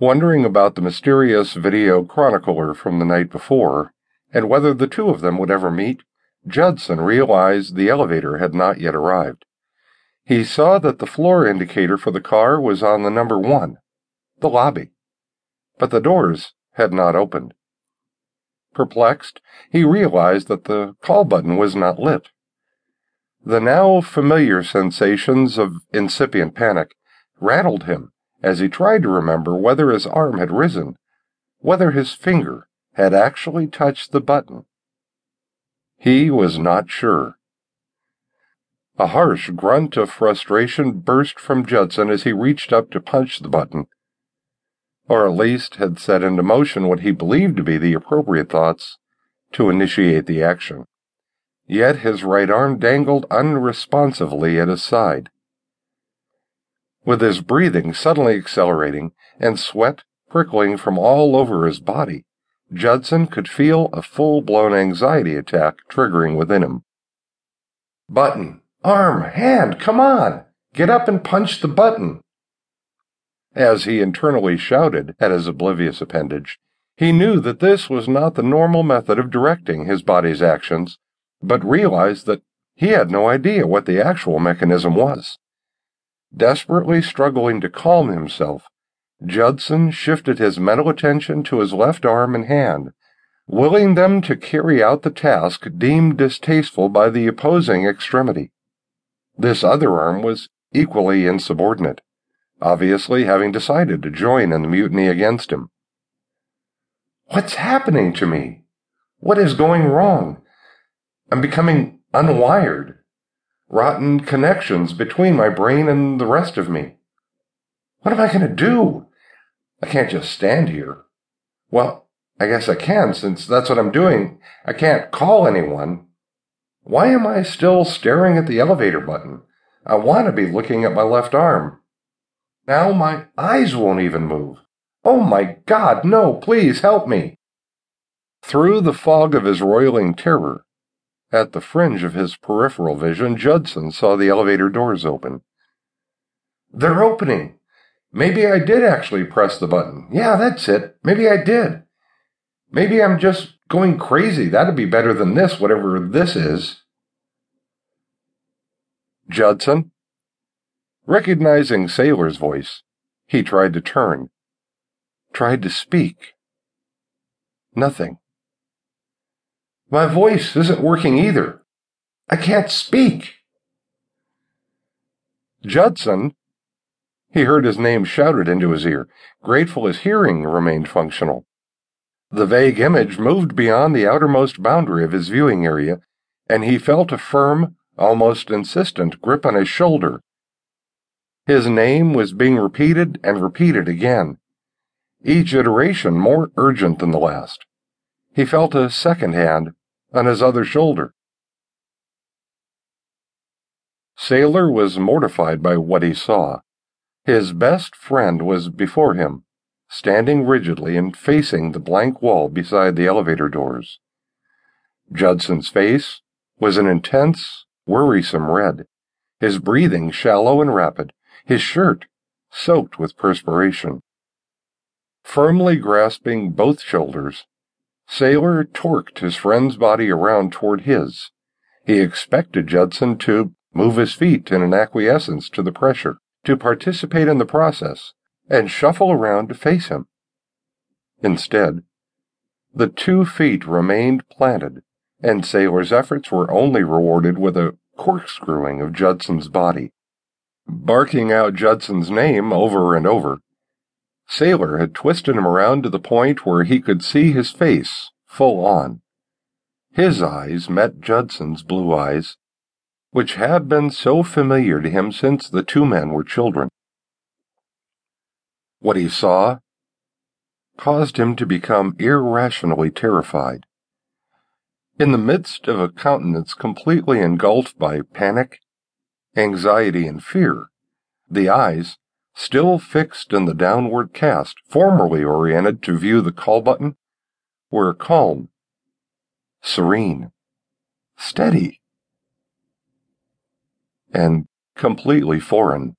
Wondering about the mysterious video chronicler from the night before, and whether the two of them would ever meet, Judtson realized the elevator had not yet arrived. He saw that the floor indicator for the car was on the number one, the lobby, but the doors had not opened. Perplexed, he realized that the call button was not lit. The now familiar sensations of incipient panic rattled him as he tried to remember whether his arm had risen, whether his finger had actually touched the button. He was not sure. A harsh grunt of frustration burst from Judtson as he reached up to punch the button, or at least had set into motion what he believed to be the appropriate thoughts to initiate the action. Yet his right arm dangled unresponsively at his side. With his breathing suddenly accelerating and sweat prickling from all over his body, Judtson could feel a full-blown anxiety attack triggering within him. Button, arm, hand, come on! Get up and punch the button! As he internally shouted at his oblivious appendage, he knew that this was not the normal method of directing his body's actions, but realized that he had no idea what the actual mechanism was. Desperately struggling to calm himself, Judtson shifted his mental attention to his left arm and hand, willing them to carry out the task deemed distasteful by the opposing extremity. This other arm was equally insubordinate obviously having decided to join in the mutiny against him. What's happening to me? What is going wrong? I'm becoming unwired. Rotten connections between my brain and the rest of me. What am I going to do? I can't just stand here. Well, I guess I can since that's what I'm doing. I can't call anyone. Why am I still staring at the elevator button? I want to be looking at my left arm. Now my eyes won't even move. Oh my God, no, please help me. Through the fog of his roiling terror, at the fringe of his peripheral vision, Judtson saw the elevator doors open. They're opening. Maybe I did actually press the button. Yeah, that's it. Maybe I did. Maybe I'm just going crazy. That'd be better than this, whatever this is. Judtson, Recognizing Saylor's voice, he tried to turn, tried to speak. Nothing. My voice isn't working either. I can't speak. Judtson! He heard his name shouted into his ear, grateful his hearing remained functional. The vague image moved beyond the outermost boundary of his viewing area, and he felt a firm, almost insistent grip on his shoulder his name was being repeated and repeated again, each iteration more urgent than the last. He felt a second hand on his other shoulder. Saylor was mortified by what he saw. His best friend was before him, standing rigidly and facing the blank wall beside the elevator doors. Judtson's face was an intense, worrisome red, his breathing shallow and rapid, his shirt soaked with perspiration. Firmly grasping both shoulders, Saylor torqued his friend's body around toward his. He expected Judtson to move his feet in an acquiescence to the pressure, to participate in the process, and shuffle around to face him. Instead, the two feet remained planted, and Saylor's efforts were only rewarded with a corkscrewing of Judtson's body barking out Judtson's name over and over. Saylor had twisted him around to the point where he could see his face full on. His eyes met Judtson's blue eyes, which had been so familiar to him since the two men were children. What he saw caused him to become irrationally terrified. In the midst of a countenance completely engulfed by panic anxiety, and fear. The eyes, still fixed in the downward cast, formerly oriented to view the call button, were calm, serene, steady, and completely foreign.